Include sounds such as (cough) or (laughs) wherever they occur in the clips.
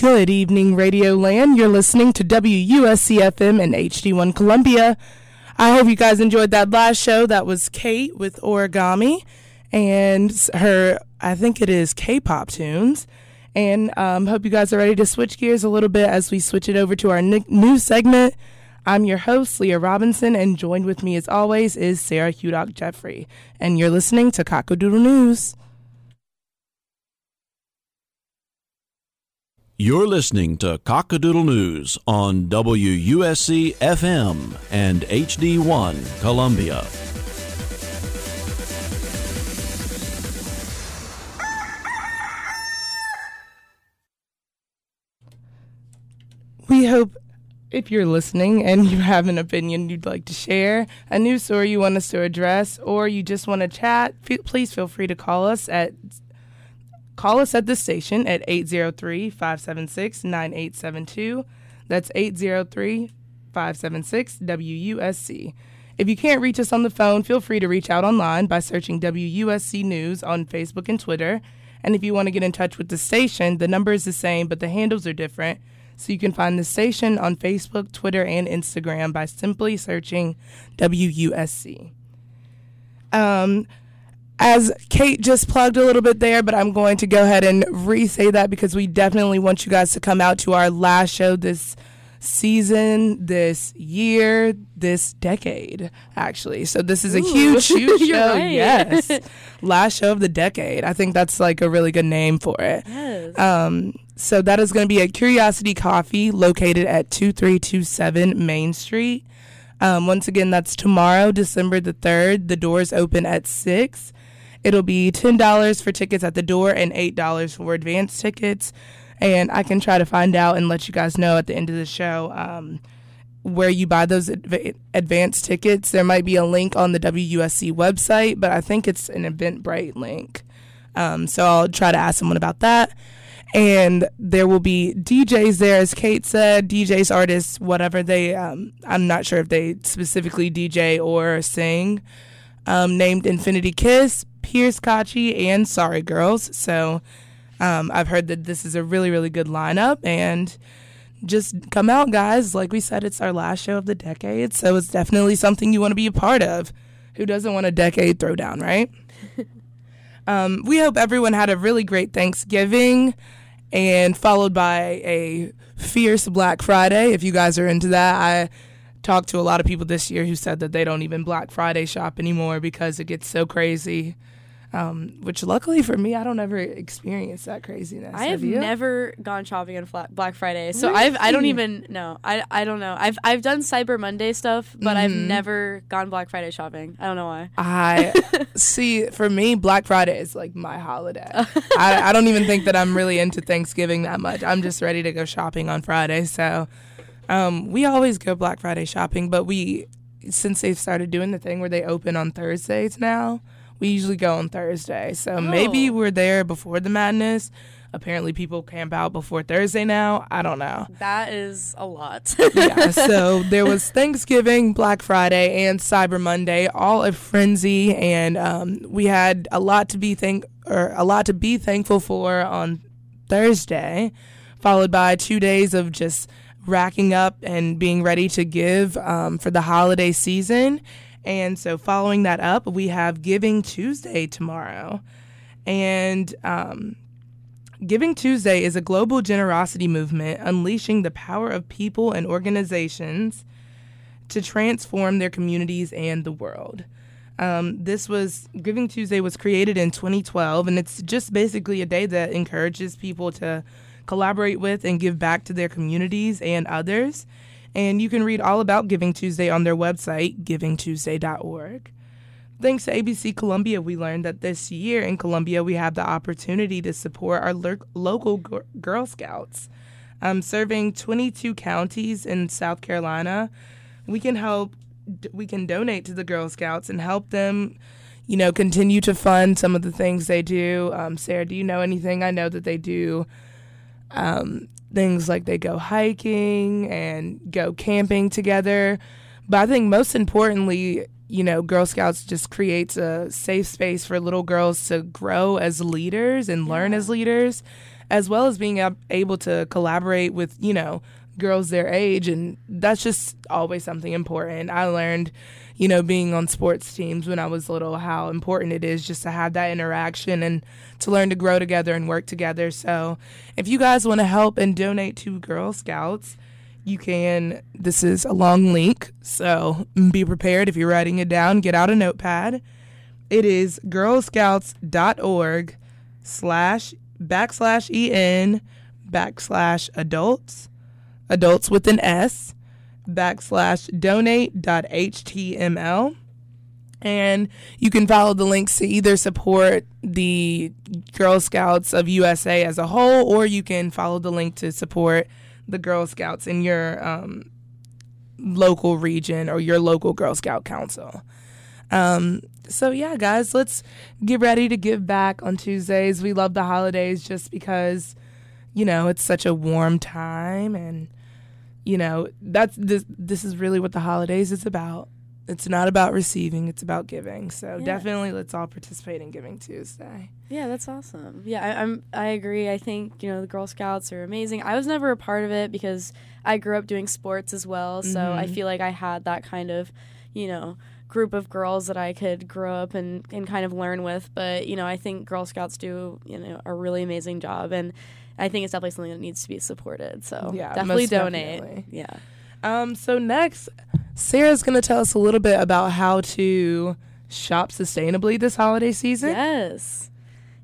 Good evening, Radio Land. You're listening to WUSC FM and HD1 Columbia. I hope you guys enjoyed that last show. That was Kate with Origami and her, I think it is K pop tunes. And um, hope you guys are ready to switch gears a little bit as we switch it over to our new segment. I'm your host, Leah Robinson, and joined with me as always is Sarah Hudock Jeffrey. And you're listening to Cockadoodle News. You're listening to Cockadoodle News on WUSC FM and HD1 Columbia. We hope if you're listening and you have an opinion you'd like to share, a news story you want us to address, or you just want to chat, please feel free to call us at Call us at the station at 803 576 9872. That's 803 576 WUSC. If you can't reach us on the phone, feel free to reach out online by searching WUSC News on Facebook and Twitter. And if you want to get in touch with the station, the number is the same, but the handles are different. So you can find the station on Facebook, Twitter, and Instagram by simply searching WUSC. Um, as Kate just plugged a little bit there, but I'm going to go ahead and re say that because we definitely want you guys to come out to our last show this season, this year, this decade, actually. So this is a Ooh, huge, (laughs) huge show. Right. Yes. (laughs) last show of the decade. I think that's like a really good name for it. Yes. Um, so that is going to be at Curiosity Coffee located at 2327 Main Street. Um, once again, that's tomorrow, December the 3rd. The doors open at 6. It'll be $10 for tickets at the door and $8 for advance tickets. And I can try to find out and let you guys know at the end of the show um, where you buy those adv- advance tickets. There might be a link on the WUSC website, but I think it's an Eventbrite link. Um, so I'll try to ask someone about that. And there will be DJs there, as Kate said, DJs, artists, whatever they. Um, I'm not sure if they specifically DJ or sing. Um, named Infinity Kiss, Pierce Kachi, and Sorry Girls. So um, I've heard that this is a really, really good lineup. And just come out, guys. Like we said, it's our last show of the decade. So it's definitely something you want to be a part of. Who doesn't want a decade throwdown, right? (laughs) um, we hope everyone had a really great Thanksgiving and followed by a fierce Black Friday. If you guys are into that, I talked to a lot of people this year who said that they don't even Black Friday shop anymore because it gets so crazy. Um, which luckily for me, I don't ever experience that craziness. I have, have never gone shopping on Black Friday, so really? I've I don't even know. I I don't know. I've I've done Cyber Monday stuff, but mm-hmm. I've never gone Black Friday shopping. I don't know why. I (laughs) see. For me, Black Friday is like my holiday. (laughs) I I don't even think that I'm really into Thanksgiving that much. I'm just ready to go shopping on Friday. So, um, we always go Black Friday shopping, but we since they've started doing the thing where they open on Thursdays now we usually go on Thursday. So oh. maybe we're there before the madness. Apparently, people camp out before Thursday now. I don't know. That is a lot. yeah. (laughs) So there was Thanksgiving, Black Friday, and Cyber Monday, all a frenzy, and um, we had a lot to be thank or a lot to be thankful for on Thursday, followed by two days of just racking up and being ready to give um, for the holiday season. And so, following that up, we have Giving Tuesday tomorrow. And um, Giving Tuesday is a global generosity movement unleashing the power of people and organizations to transform their communities and the world. Um, this was Giving Tuesday was created in 2012, and it's just basically a day that encourages people to collaborate with and give back to their communities and others. And you can read all about Giving Tuesday on their website, givingtuesday.org. Thanks to ABC Columbia, we learned that this year in Columbia, we have the opportunity to support our lo- local g- Girl Scouts. Um, serving 22 counties in South Carolina, we can help, we can donate to the Girl Scouts and help them, you know, continue to fund some of the things they do. Um, Sarah, do you know anything? I know that they do um, things like they go hiking and go camping together. But I think most importantly, you know, Girl Scouts just creates a safe space for little girls to grow as leaders and learn as leaders. as well as being ab- able to collaborate with, you know, girls their age. And that's just always something important. I learned, you know, being on sports teams when I was little, how important it is just to have that interaction and to learn to grow together and work together. So if you guys want to help and donate to Girl Scouts, you can. This is a long link, so be prepared if you're writing it down. Get out a notepad. It is girlscouts.org slash backslash en backslash adults adults with an S backslash donate.html. And you can follow the links to either support the Girl Scouts of USA as a whole, or you can follow the link to support the Girl Scouts in your um, local region or your local Girl Scout council. Um, so, yeah, guys, let's get ready to give back on Tuesdays. We love the holidays just because, you know, it's such a warm time and you know that's this this is really what the holidays is about it's not about receiving it's about giving so Yeah. definitely let's all participate in giving tuesday Yeah, that's awesome. Yeah, I, I'm. I agree. I think you know the Girl Scouts are amazing. I was never a part of it because I grew up doing sports as well, so I Mhm. feel like I had that kind of, you know, group of girls that I could grow up and and kind of learn with. But you know, I think Girl Scouts do you know a really amazing job, and I think it's definitely something that needs to be supported. So Yeah, definitely donate. definitely. Yeah. um so next sarah's going to tell us a little bit about how to shop sustainably this holiday season Yes.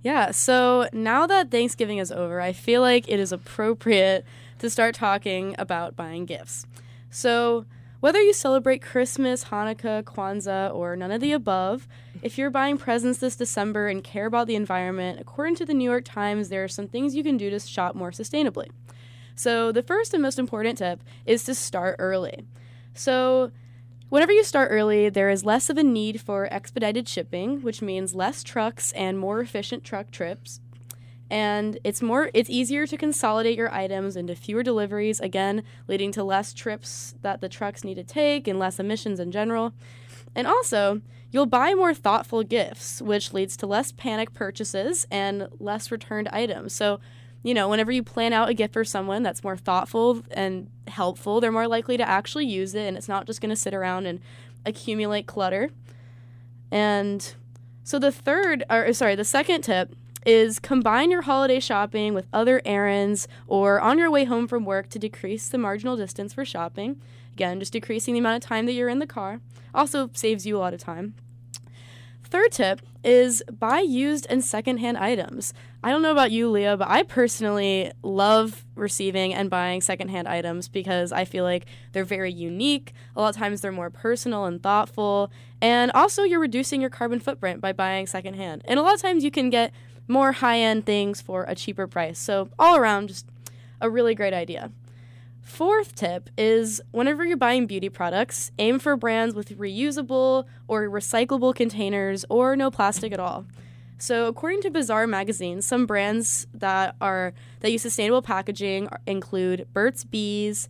Yeah. So now that Thanksgiving is over, I feel like it is appropriate to start talking about buying gifts. So, whether you celebrate Christmas, Hanukkah, Kwanzaa, or none of the above, if you're buying presents this December and care about the environment, according to the New York Times, there are some things you can do to shop more sustainably. So, the first and most important tip is to start early. So, Whenever you start early, there is less of a need for expedited shipping, which means less trucks and more efficient truck trips. And it's more it's easier to consolidate your items into fewer deliveries, again, leading to less trips that the trucks need to take and less emissions in general. And also, you'll buy more thoughtful gifts, which leads to less panic purchases and less returned items. So, you know, whenever you plan out a gift for someone that's more thoughtful and helpful, they're more likely to actually use it and it's not just going to sit around and accumulate clutter. And so the third, or sorry, the second tip is combine your holiday shopping with other errands or on your way home from work to decrease the marginal distance for shopping. Again, just decreasing the amount of time that you're in the car. Also saves you a lot of time. Third tip is buy used and secondhand items. I don't know about you, Leah, but I personally love receiving and buying secondhand items because I feel like they're very unique. A lot of times they're more personal and thoughtful. And also, you're reducing your carbon footprint by buying secondhand. And a lot of times you can get more high end things for a cheaper price. So, all around, just a really great idea. Fourth tip is whenever you're buying beauty products, aim for brands with reusable or recyclable containers or no plastic at all. So, according to Bazaar magazine, some brands that are that use sustainable packaging include Burt's Bees,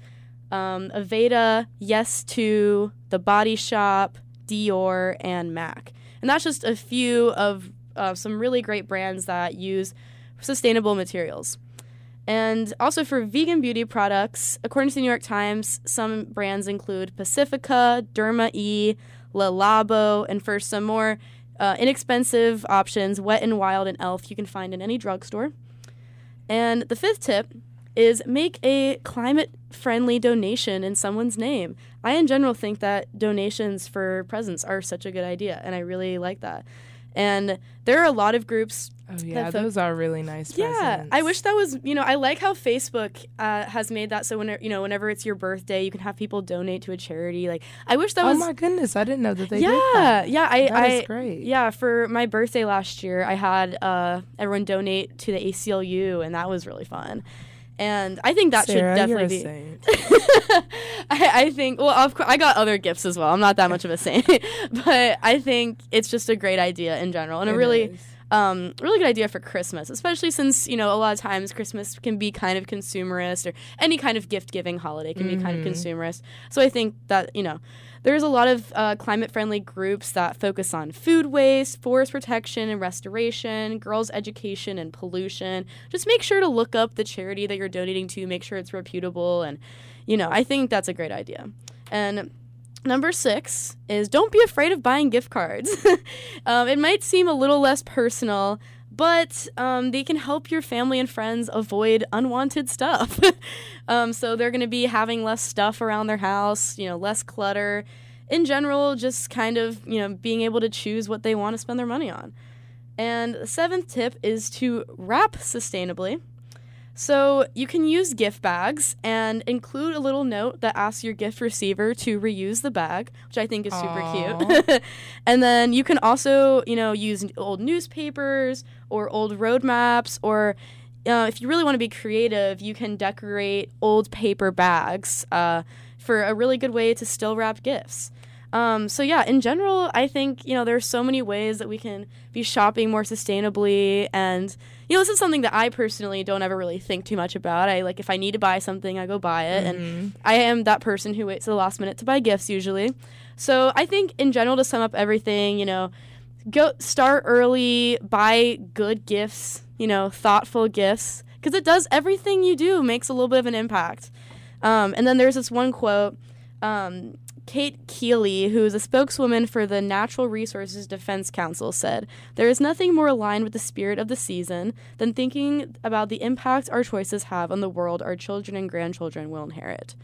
um, Aveda, Yes To, The Body Shop, Dior, and Mac. And that's just a few of uh, some really great brands that use sustainable materials. And also for vegan beauty products, according to the New York Times, some brands include Pacifica, Derma E, Le Labo, and for some more uh, inexpensive options, Wet and Wild and Elf you can find in any drugstore. And the fifth tip is make a climate friendly donation in someone's name. I, in general, think that donations for presents are such a good idea, and I really like that. And there are a lot of groups oh yeah fo- those are really nice yeah, presents. I wish that was you know I like how Facebook uh, has made that so when you know whenever it's your birthday you can have people donate to a charity. Like I wish that oh was Oh my goodness i didn't know that they yeah did that yeah I That I is great. yeah for my birthday last year I had uh, everyone donate to the ACLU and that was really fun. And I think that Sarah, should definitely a be. saint. (laughs) I, I think well of course I got other gifts as well. I'm not that much of a saint, (laughs) but I think it's just a great idea in general and a really is. um, really good idea for Christmas, especially since you know a lot of times Christmas can be kind of consumerist, or any kind of gift giving holiday can be kind of consumerist. So I think that you know there's a lot of uh, climate friendly groups that focus on food waste, forest protection and restoration, girls' education and pollution. Just make sure to look up the charity that you're donating to, make sure it's reputable, and you know I think that's a great idea. And Number six is don't be afraid of buying gift cards. (laughs) um, it might seem a little less personal, but um, they can help your family and friends avoid unwanted stuff. (laughs) um, so they're going to be having less stuff around their house, you know, less clutter. In general, just kind of, you know, being able to choose what they want to spend their money on. And the seventh tip is to wrap sustainably. So you can use gift bags and include a little note that asks your gift receiver to reuse the bag, which I think is super cute. (laughs) and then you can also, you know, use old newspapers or old road maps or uh, if you really want to be creative, you can decorate old paper bags uh, for a really good way to still wrap gifts. Um, so yeah, in general, I think you know there's so many ways that we can be shopping more sustainably, and you know this is something that I personally don't ever really think too much about. I like if I need to buy something, I go buy it, and I am that person who waits to the last minute to buy gifts usually. So I think in general, to sum up everything, you know, go start early, buy good gifts, you know, thoughtful gifts, because it does everything you do makes a little bit of an impact. Um, and then there's this one quote. Um, Kate Kiely, who is a spokeswoman for the Natural Resources Defense Council, said, There is nothing more aligned with the spirit of the season than thinking about the impact our choices have on the world our children and grandchildren will inherit.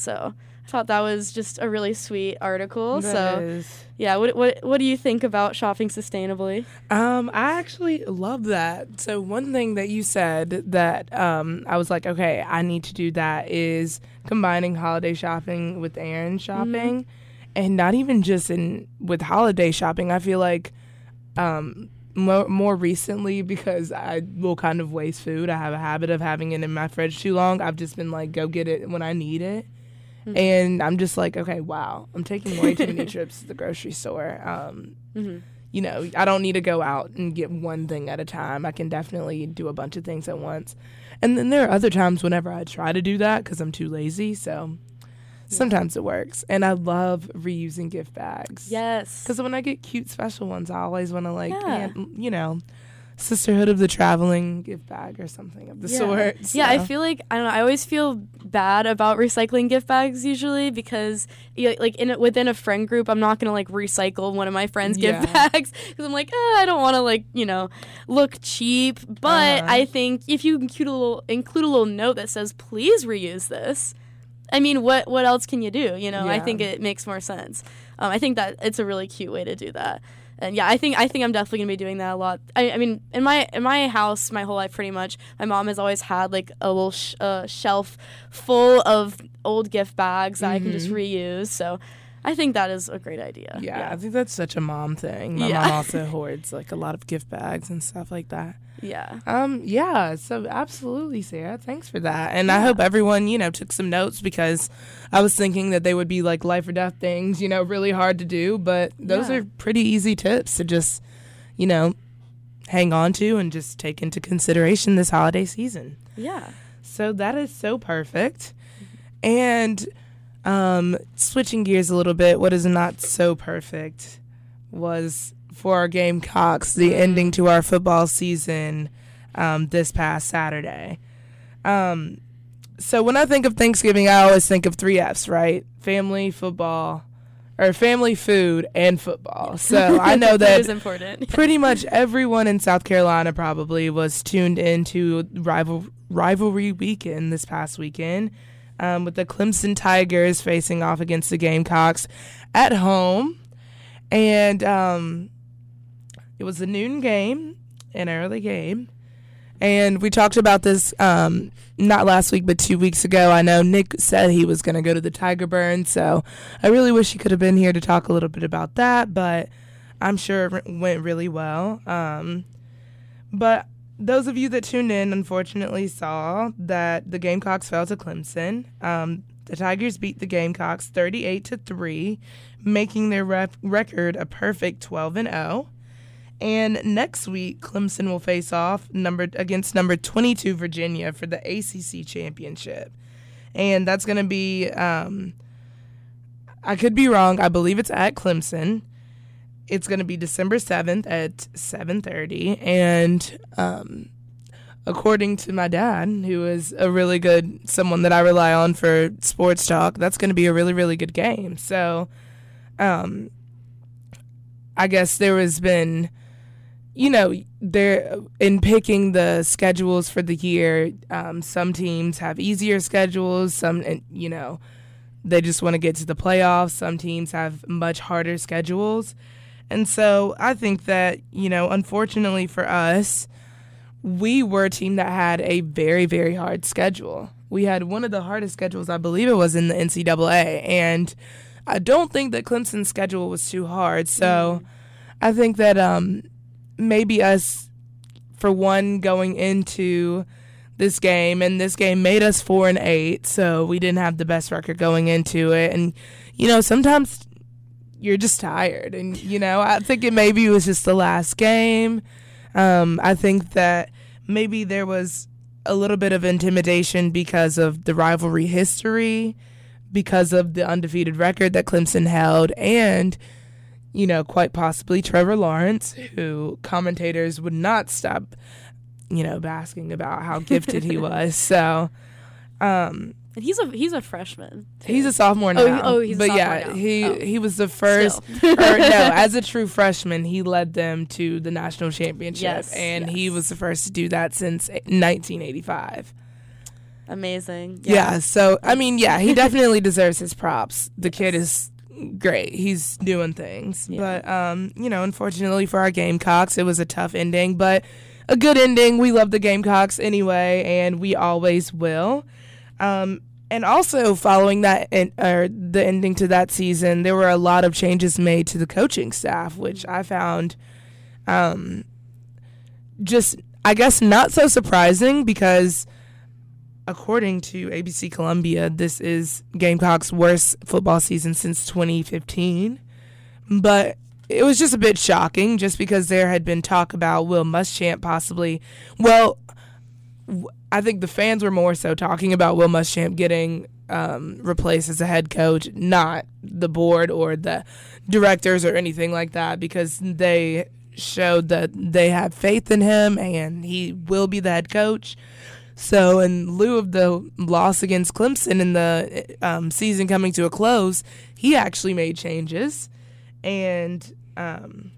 So I thought that was just a really sweet article. That so is. yeah, what, what what do you think about shopping sustainably? Um, I actually love that. So one thing that you said that um, I was like, okay, I need to do that is combining holiday shopping with errand shopping, and not even just in with holiday shopping. I feel like um, more more recently because I will kind of waste food. I have a habit of having it in my fridge too long. I've just been like, go get it when I need it. And I'm just like, okay, wow, I'm taking way too many trips to the grocery store. Um, you know, I don't need to go out and get one thing at a time. I can definitely do a bunch of things at once. And then there are other times whenever I try to do that because I'm too lazy. So sometimes it works. And I love reusing gift bags. Yes. Because when I get cute special ones, I always want to, like, Yeah. you know, Sisterhood of the Traveling gift bag or something of the yeah. sort. Yeah, I feel like I don't know. I always feel bad about recycling gift bags usually because yeah, like in a, within a friend group, I'm not gonna like recycle one of my friends' gift (laughs) bags because I'm like, oh, I don't want to like you know look cheap. But Uh-huh. I think if you include a little include a little note that says please reuse this. I mean, what what else can you do? You know, I think it makes more sense. Um, I think that it's a really cute way to do that. And yeah, I think I think I'm definitely gonna be doing that a lot. I, I mean, in my in my house, my whole life, pretty much, my mom has always had like a little sh- uh, shelf full of old gift bags that I can just reuse. So, I think that is a great idea. Yeah, I think that's such a mom thing. My Yeah. mom also (laughs) hoards like a lot of gift bags and stuff like that. yeah, Um, yeah, so absolutely, Sarah. Thanks for that. And I hope everyone, you know, took some notes because I was thinking that they would be like life or death things, you know, really hard to do, but those Yeah. are pretty easy tips to just, you know, hang on to and just take into consideration this holiday season. yeah, So that is so perfect. And um, switching gears a little bit, what is not so perfect was for our Gamecocks, the ending to our football season um, this past Saturday. Um, so when I think of Thanksgiving, I always think of three F's, right? Family, football, or family, food, and football. So I (laughs) know that that (laughs) pretty much everyone in South Carolina probably was tuned into rival rivalry weekend this past weekend, um, with the Clemson Tigers facing off against the Gamecocks at home, and um, it was a noon game, an early game, and we talked about this um, not last week but two weeks ago. I know Nick said he was going to go to the Tiger Burn, so I really wish he could have been here to talk a little bit about that, but. I'm sure it went really well. Um, but those of you that tuned in, unfortunately, saw that the Gamecocks fell to Clemson. Um, the Tigers beat the Gamecocks 38 to three, making their rep- record a perfect 12 and 0. And next week, Clemson will face off number against number 22 Virginia for the ACC championship, and that's going to be. Um, I could be wrong. I believe it's at Clemson. It's going to be December 7th at 7:30, and um, according to my dad, who is a really good someone that I rely on for sports talk, that's going to be a really really good game. So, um, I guess there has been you know, there in picking the schedules for the year, um, some teams have easier schedules. Some, you know, they just want to get to the playoffs. Some teams have much harder schedules, and so I think that you know, unfortunately for us, we were a team that had a very very hard schedule. We had one of the hardest schedules, I believe it was in the NCAA, and I don't think that Clemson's schedule was too hard. So. Mm. I think that um, maybe us, for one, going into this game, and this game made us four and eight, so we didn't have the best record going into it. And you know, sometimes you're just tired, and you know, I think it maybe was just the last game. Um, I think that maybe there was a little bit of intimidation because of the rivalry history, because of the undefeated record that Clemson held, and you know, quite possibly Trevor Lawrence, who commentators would not stop, you know, basking about how gifted he (laughs) was. So, um, and he's a he's a freshman. Too. He's a sophomore now. Oh, oh he's but yeah, now. he oh. he was the first. (laughs) or, no, (laughs) as a true freshman, he led them to the national championship, yes, and yes. he was the first to do that since 1985. Amazing. Yeah. yeah so I mean, yeah, he (laughs) definitely deserves his props. The yes. kid is great. He's doing things. Yeah. But um, you know, unfortunately for our Gamecocks, it was a tough ending, but a good ending. We love the Gamecocks anyway, and we always will. Um, and also following that in, or the ending to that season, there were a lot of changes made to the coaching staff, which I found um, just I guess not so surprising because according to ABC Columbia, this is Gamecock's worst football season since 2015. But it was just a bit shocking just because there had been talk about Will Muschamp possibly. Well, I think the fans were more so talking about Will Muschamp getting um, replaced as a head coach, not the board or the directors or anything like that, because they showed that they have faith in him and he will be the head coach. So, in lieu of the loss against Clemson in the um, season coming to a close, he actually made changes. And um,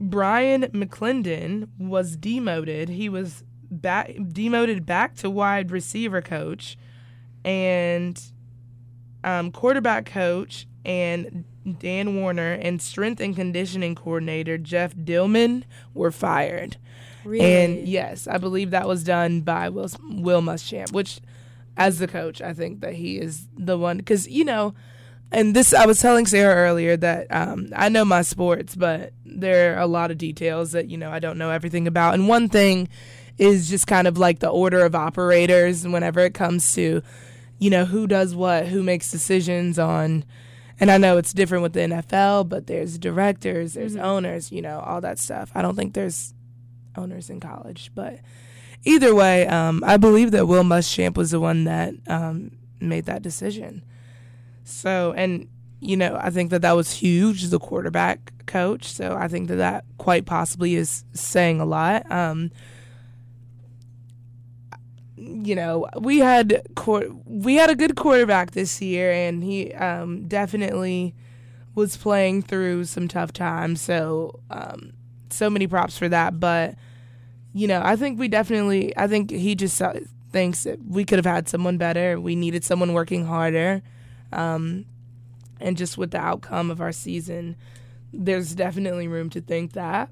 Bryan McClendon was demoted. He was back, demoted back to wide receiver coach and um, quarterback coach and Dan Werner and strength and conditioning coordinator Jeff Dillman were fired. Really? And yes, I believe that was done by Will, Will Muschamp, which, as the coach, I think that he is the one. Because, you know, and this, I was telling Sarah earlier that um, I know my sports, but there are a lot of details that, you know, I don't know everything about. And one thing is just kind of like the order of operators whenever it comes to, you know, who does what, who makes decisions on. And I know it's different with the NFL, but there's directors, there's mm-hmm. owners, you know, all that stuff. I don't think there's owners in college. But either way, um, I believe that Will Muschamp was the one that um, made that decision. So, and you know, I think that that was huge, the quarterback coach. So I think that that quite possibly is saying a lot. Um, you know, we had court we had a good quarterback this year, and he um, definitely was playing through some tough times. So, um, so many props for that. But you know, I think we definitely, I think he just thinks that we could have had someone better. We needed someone working harder. Um, and just with the outcome of our season, there's definitely room to think that.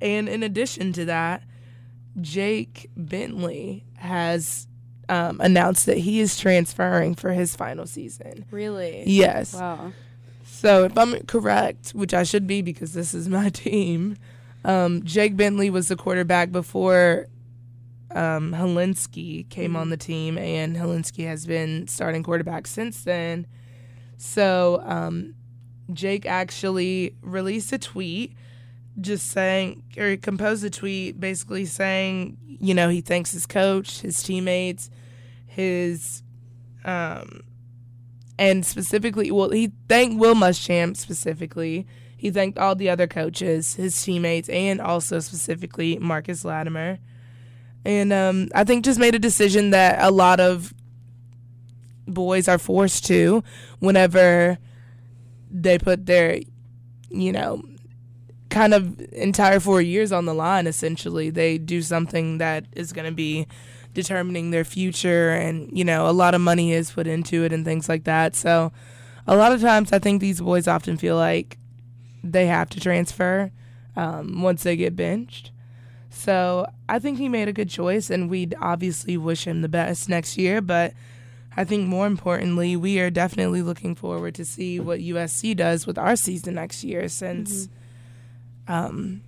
And in addition to that, Jake Bentley has um, announced that he is transferring for his final season. Really? Yes. Wow. So if I'm correct, which I should be because this is my (laughs) team, um, Jake Bentley was the quarterback before um, Hilinski came mm-hmm. on the team, and Hilinski has been starting quarterback since then. So um, Jake actually released a tweet just saying, or he composed a tweet basically saying, you know, he thanks his coach, his teammates, his, um, and specifically, well, he thanked Will Muschamp specifically. He thanked all the other coaches, his teammates, and also specifically Marcus Lattimore. And um, I think just made a decision that a lot of boys are forced to whenever they put their, you know, kind of entire four years on the line, essentially. They do something that is going to be determining their future, and, you know, a lot of money is put into it and things like that. So a lot of times I think these boys often feel like they have to transfer um, once they get benched. So I think he made a good choice, and we'd obviously wish him the best next year, but I think more importantly, we are definitely looking forward to see what USC does with our season next year since mm-hmm. um,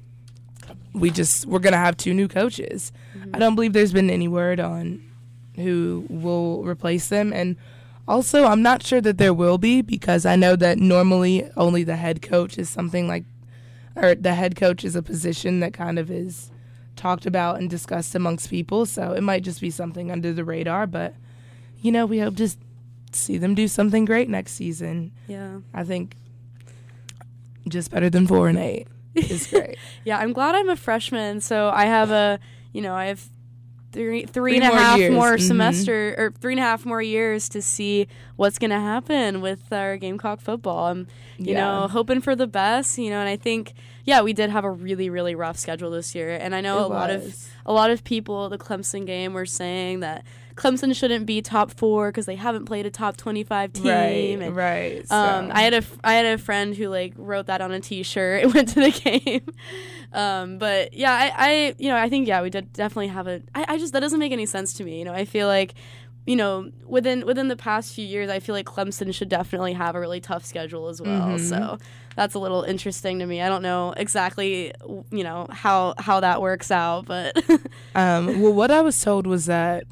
we just we're gonna have two new coaches. Mm-hmm. I don't believe there's been any word on who will replace them and also I'm not sure that there will be because I know that normally only the head coach is something like or the head coach is a position that kind of is talked about and discussed amongst people so it might just be something under the radar but you know, we hope to see them do something great next season. Yeah. I think just better than four and eight is great. (laughs) yeah, I'm glad I'm a freshman. So I have a, you know, I have three, three, three and a half years. more mm-hmm. semester or three and a half more years to see what's going to happen with our Gamecock football. I'm, you yeah. know, hoping for the best, you know, and I think, yeah, we did have a really, really rough schedule this year. And I know it a was. lot of, a lot of people, the Clemson game were saying that, Clemson shouldn't be top four because they haven't played a top twenty five team. Right, and, right. So. Um, I had a I had a friend who like wrote that on a T shirt. It (laughs) went to the game. um, but yeah, I, I you know I think yeah we did definitely have a. I, I just that doesn't make any sense to me. You know I feel like you know, within within the past few years, I feel like Clemson should definitely have a really tough schedule as well. Mm-hmm. So that's a little interesting to me. I don't know exactly, you know, how how that works out, but (laughs) um, well, what I was told was that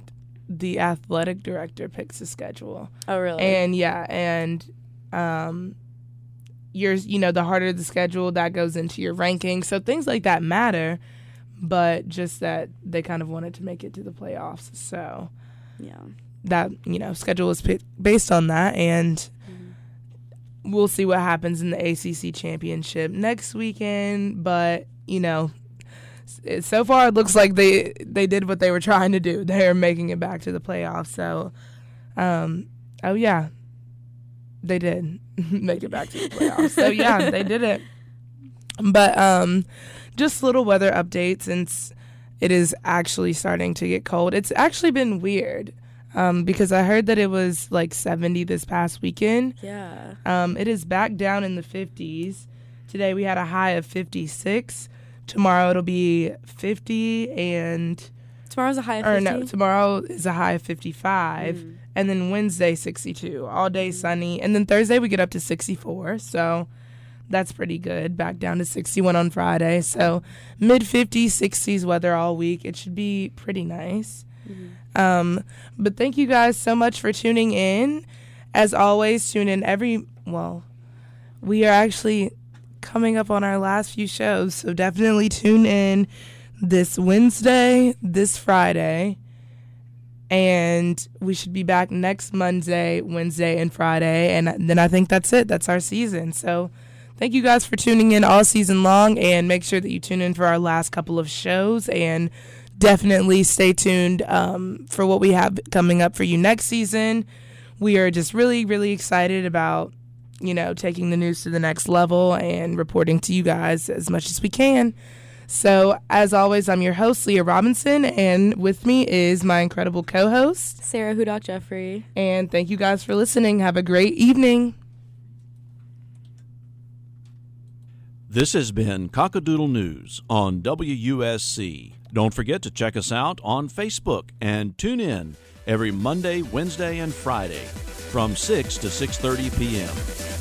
the athletic director picks the schedule. Oh, really? And yeah, and um, yours, you know, the harder the schedule, that goes into your ranking. So things like that matter, but just that they kind of wanted to make it to the playoffs. So yeah, that you know, schedule is based on that, and mm-hmm. we'll see what happens in the ACC championship next weekend. But you know, so far it looks like they they did what they were trying to do. They're making it back to the playoffs. So, um, oh yeah, they did (laughs) make it back to the playoffs. so yeah, (laughs) they did it. But um, just little weather updates since it is actually starting to get cold. It's actually been weird. Um, because I heard that it was like 70 this past weekend. Yeah. Um, it is back down in the 50s. Today we had a high of 56. Tomorrow it'll be 50 and tomorrow's a high of 50? Or no, tomorrow is a high of 55 mm. and then Wednesday 62. All day mm. sunny and then Thursday we get up to 64. So that's pretty good. Back down to 61 on Friday. So mid 50s, 60s weather all week. It should be pretty nice. Mm-hmm. Um, but thank you guys so much for tuning in. As always, tune in every well, we are actually coming up on our last few shows. So definitely tune in this Wednesday, this Friday. And we should be back next Monday, Wednesday, and Friday. And then I think that's it. That's our season. So thank you guys for tuning in all season long. And make sure that you tune in for our last couple of shows. And definitely stay tuned um, for what we have coming up for you next season. We are just really, really excited about you know, taking the news to the next level and reporting to you guys as much as we can. So, as always, I'm your host, Leah Robinson, and with me is my incredible co host, Sarah Hudock Jeffrey. And thank you guys for listening. Have a great evening. This has been Cockadoodle News on WUSC. Don't forget to check us out on Facebook and tune in every Monday, Wednesday, and Friday from 6 to 6:30 p.m.